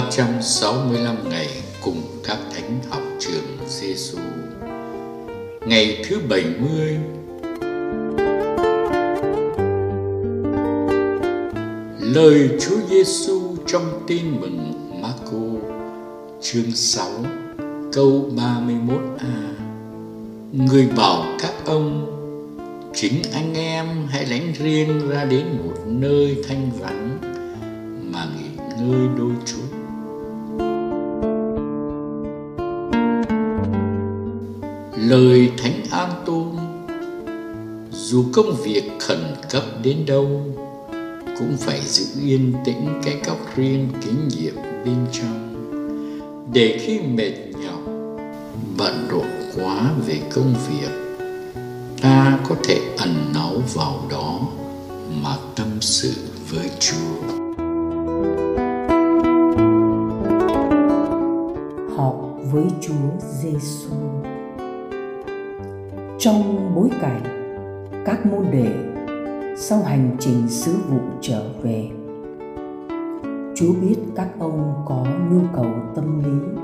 365 ngày cùng các thánh học trường Giêsu. Ngày thứ 70 Lời Chúa Giêsu trong Tin mừng Marco, chương 6 câu 31a Người bảo các ông, chính anh em hãy lánh riêng ra đến một nơi thanh vắng mà nghỉ ngơi đôi chút. Lời thánh an tôn, dù công việc khẩn cấp đến đâu, cũng phải giữ yên tĩnh cái góc riêng kinh nhiệm bên trong. Để khi mệt nhọc, bận rộn quá về công việc, ta có thể ẩn náu vào đó mà tâm sự với chúa. Học với chúa giêsu trong bối cảnh các môn đệ sau hành trình sứ vụ trở về. Chúa biết các ông có nhu cầu tâm lý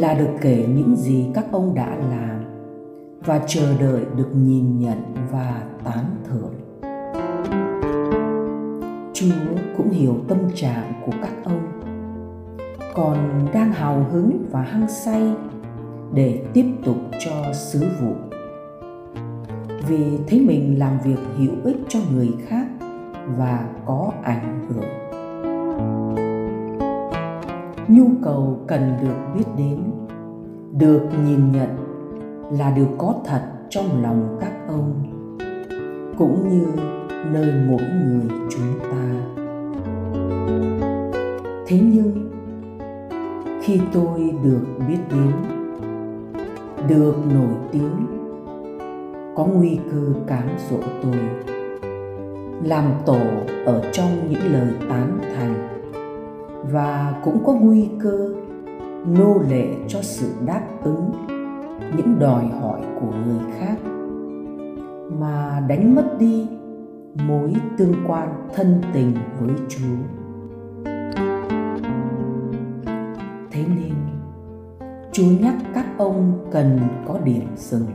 là được kể những gì các ông đã làm và chờ đợi được nhìn nhận và tán thưởng. Chúa cũng hiểu tâm trạng của các ông, còn đang hào hứng và hăng say để tiếp tục cho sứ vụ vì thấy mình làm việc hữu ích cho người khác và có ảnh hưởng. Nhu cầu cần được biết đến, được nhìn nhận là điều có thật trong lòng các ông, cũng như nơi mỗi người chúng ta. Thế nhưng, khi tôi được biết đến, được nổi tiếng có nguy cơ cám dỗ tôi. Làm tổ ở trong những lời tán thành. Và cũng có nguy cơ nô lệ cho sự đáp ứng những đòi hỏi của người khác. Mà đánh mất đi mối tương quan thân tình với chúa. Thế nên, chúa nhắc các ông cần có điểm dừng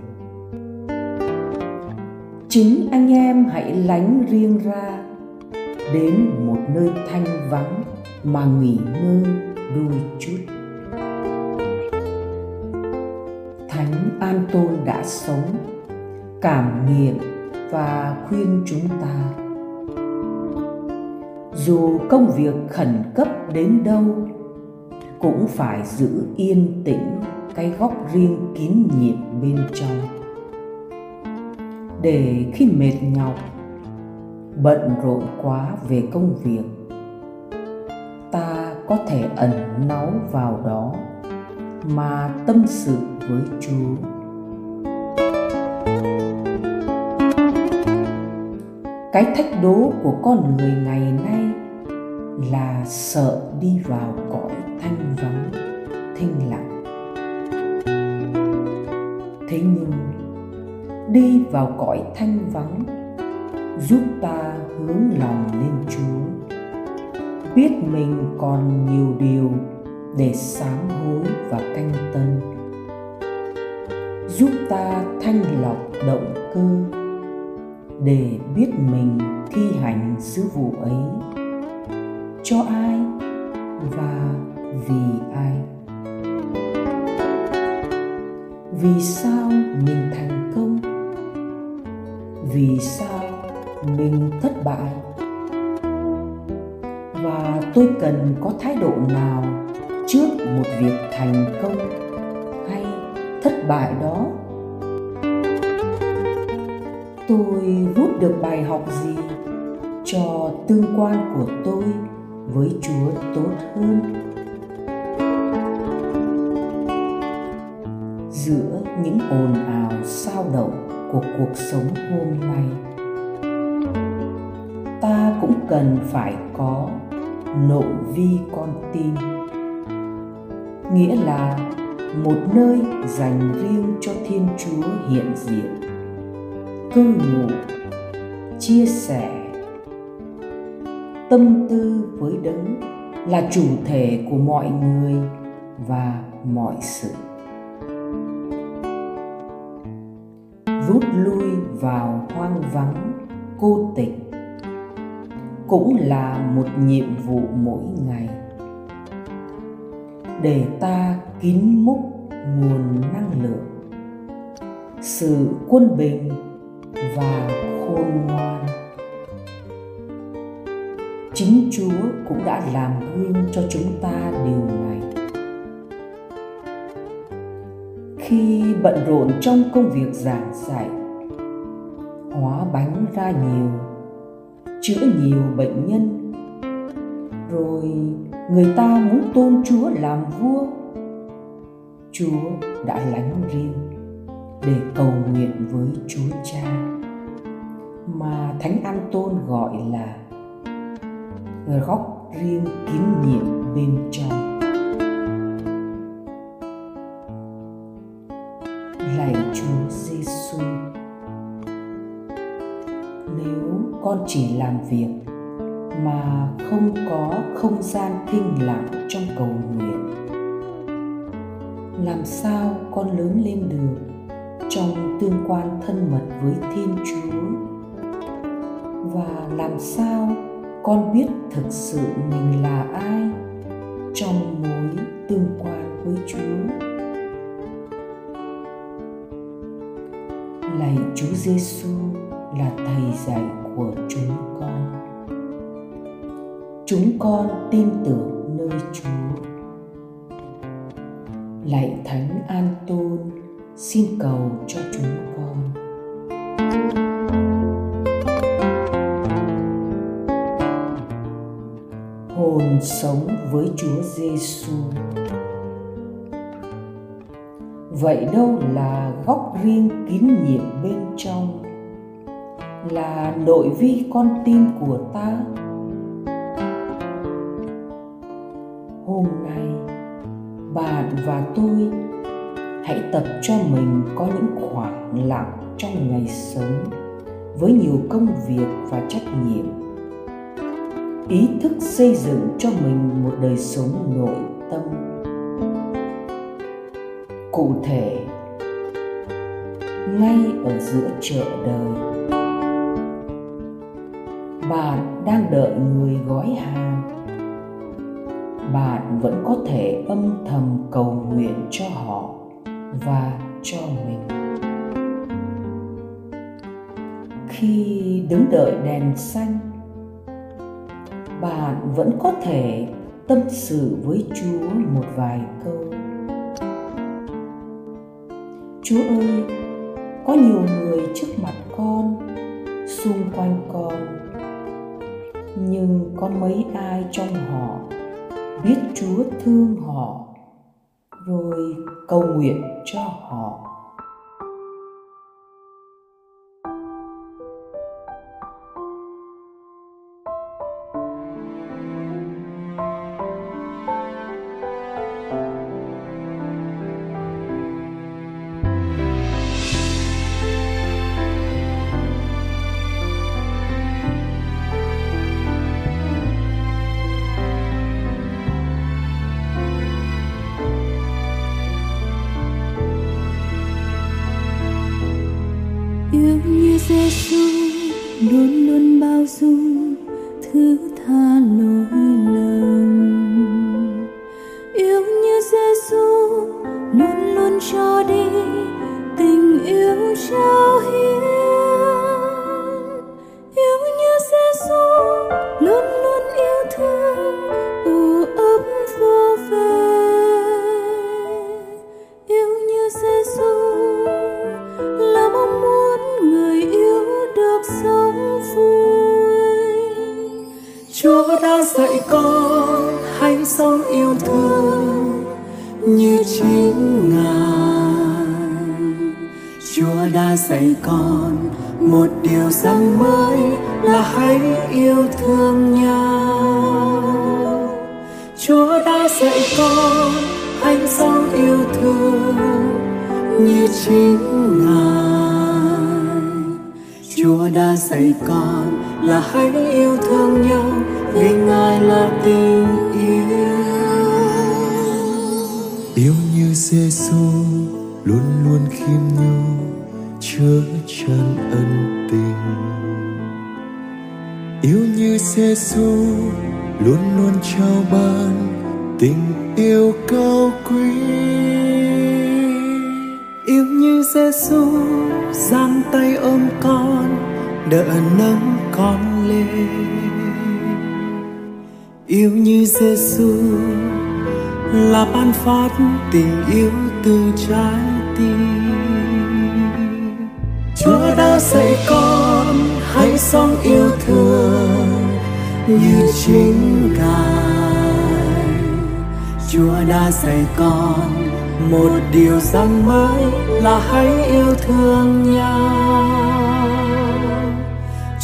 chính anh em hãy lánh riêng ra, đến một nơi thanh vắng mà nghỉ ngơi đôi chút. Thánh an tôn đã sống, cảm nghiệm và khuyên chúng ta. Dù công việc khẩn cấp đến đâu, cũng phải giữ yên tĩnh cái góc riêng kín nhiệm bên trong để khi mệt nhọc, bận rộn quá về công việc, ta có thể ẩn náu vào đó mà tâm sự với chúa. Cái thách đố của con người ngày nay là sợ đi vào cõi thanh vắng, thinh lặng. Đi vào cõi thanh vắng, giúp ta hướng lòng lên chúa. Biết mình còn nhiều điều để sám hối và canh tân. Giúp ta thanh lọc động cơ để biết mình thi hành sứ vụ ấy. Cho ai và vì ai? Vì sao mình thành vì sao mình thất bại? Và tôi cần có thái độ nào trước một việc thành công hay thất bại đó? Tôi rút được bài học gì cho tương quan của tôi với chúa tốt hơn? Giữa những ồn ào, sao động của cuộc sống hôm nay. Ta cũng cần phải có nội vi con tim. Nghĩa là một nơi dành riêng cho thiên chúa hiện diện. Cư ngụ, chia sẻ, tâm tư với đấng là chủ thể của mọi người và mọi sự. Rút lui vào hoang vắng, cô tịch. Cũng là một nhiệm vụ mỗi ngày. Để ta kín múc nguồn năng lượng, sự quân bình và khôn ngoan. Chính chúa cũng đã làm gương cho chúng ta điều này. Khi bận rộn trong công việc giảng dạy. Hóa bánh ra nhiều, chữa nhiều bệnh nhân. Rồi người ta muốn tôn chúa làm vua. Chúa đã lánh riêng để cầu nguyện với chúa cha, mà thánh an tôn gọi là góc riêng kín nhiệm bên trong. Chỉ làm việc mà không có không gian thinh lặng trong cầu nguyện. Làm sao con lớn lên được trong tương quan thân mật với thiên chúa? Và làm sao con biết thực sự mình là ai trong mối tương quan với chúa? Lạy chúa giêsu là thầy dạy của chúng con chúng con tin tưởng nơi chúa lạy thánh an tôn xin cầu cho chúng con hồn sống với Chúa Giêsu. Vậy đâu là góc riêng kín nhiệm bên trong? Là nội vi con tim của ta? Hôm nay, bạn và tôi hãy tập cho mình có những khoảng lặng trong ngày sống với nhiều công việc và trách nhiệm ý thức xây dựng cho mình một đời sống nội tâm cụ thể ngay ở giữa chợ đời bạn đang đợi người gói hàng. Bạn vẫn có thể âm thầm cầu nguyện cho họ và cho mình. Khi đứng đợi đèn xanh bạn vẫn có thể tâm sự với chúa một vài câu. Chúa ơi, có nhiều người trước mặt con, xung quanh con nhưng có mấy ai trong họ biết chúa thương họ, rồi cầu nguyện cho họ. Yêu như Giêsu luôn luôn bao dung thứ dạy con. Một điều rằng mới là hãy yêu thương nhau. Chúa đã dạy con anh sống yêu thương như chính ngài. Chúa đã dạy con là hãy yêu thương nhau vì ngài là tình yêu. Yêu như giê xu luôn luôn khiêm nhường chứa tràn ân tình. Yêu như giê xu luôn luôn trao ban tình yêu cao quý. Yêu như giê xu giang tay ôm con, đỡ nâng con lên. Yêu như giê xu là ban phát tình yêu từ trái tim đã dạy con, hãy sống yêu thương như chính Ngài. Chúa đã dạy con một điều rằng mới là hãy yêu thương nhau.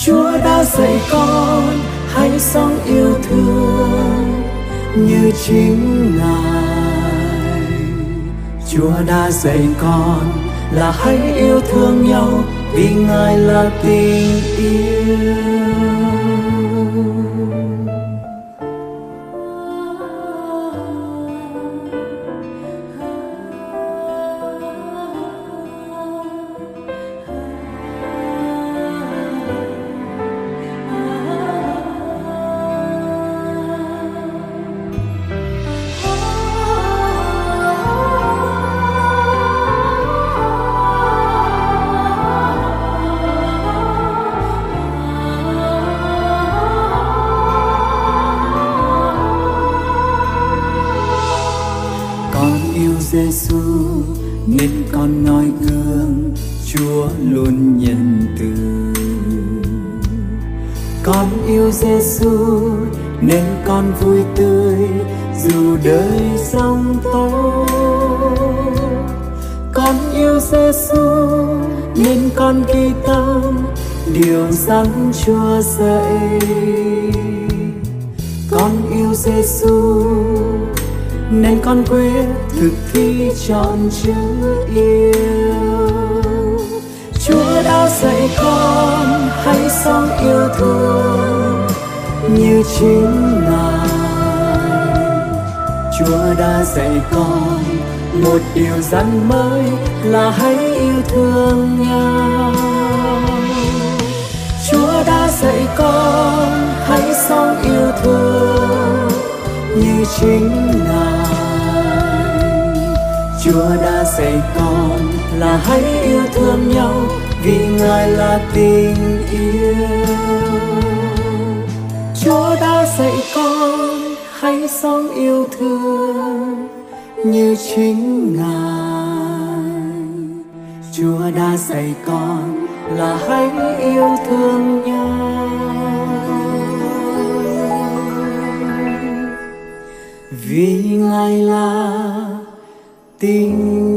Chúa đã dạy con hãy sống yêu thương như chính ngài. Chúa đã dạy con là hãy yêu thương nhau vì ngài là tình yêu. Luôn nhân từ. Con yêu Giêsu nên con vui tươi, dù đời sóng tố con yêu Giêsu nên con ghi tâm, điều rằng Chúa dạy con yêu Giêsu nên con quyết thực thi chọn chữ yêu chúa dạy con hãy sống yêu thương như chính ngài. Chúa đã dạy con một điều răn mới là hãy yêu thương nhau. Chúa đã dạy con hãy sống yêu thương như chính ngài. Chúa đã dạy con là hãy yêu thương nhau vì ngài là tình yêu. Chúa đã dạy con hãy sống yêu thương như chính ngài. Chúa đã dạy con là hãy yêu thương nhau. Vì ngài là tình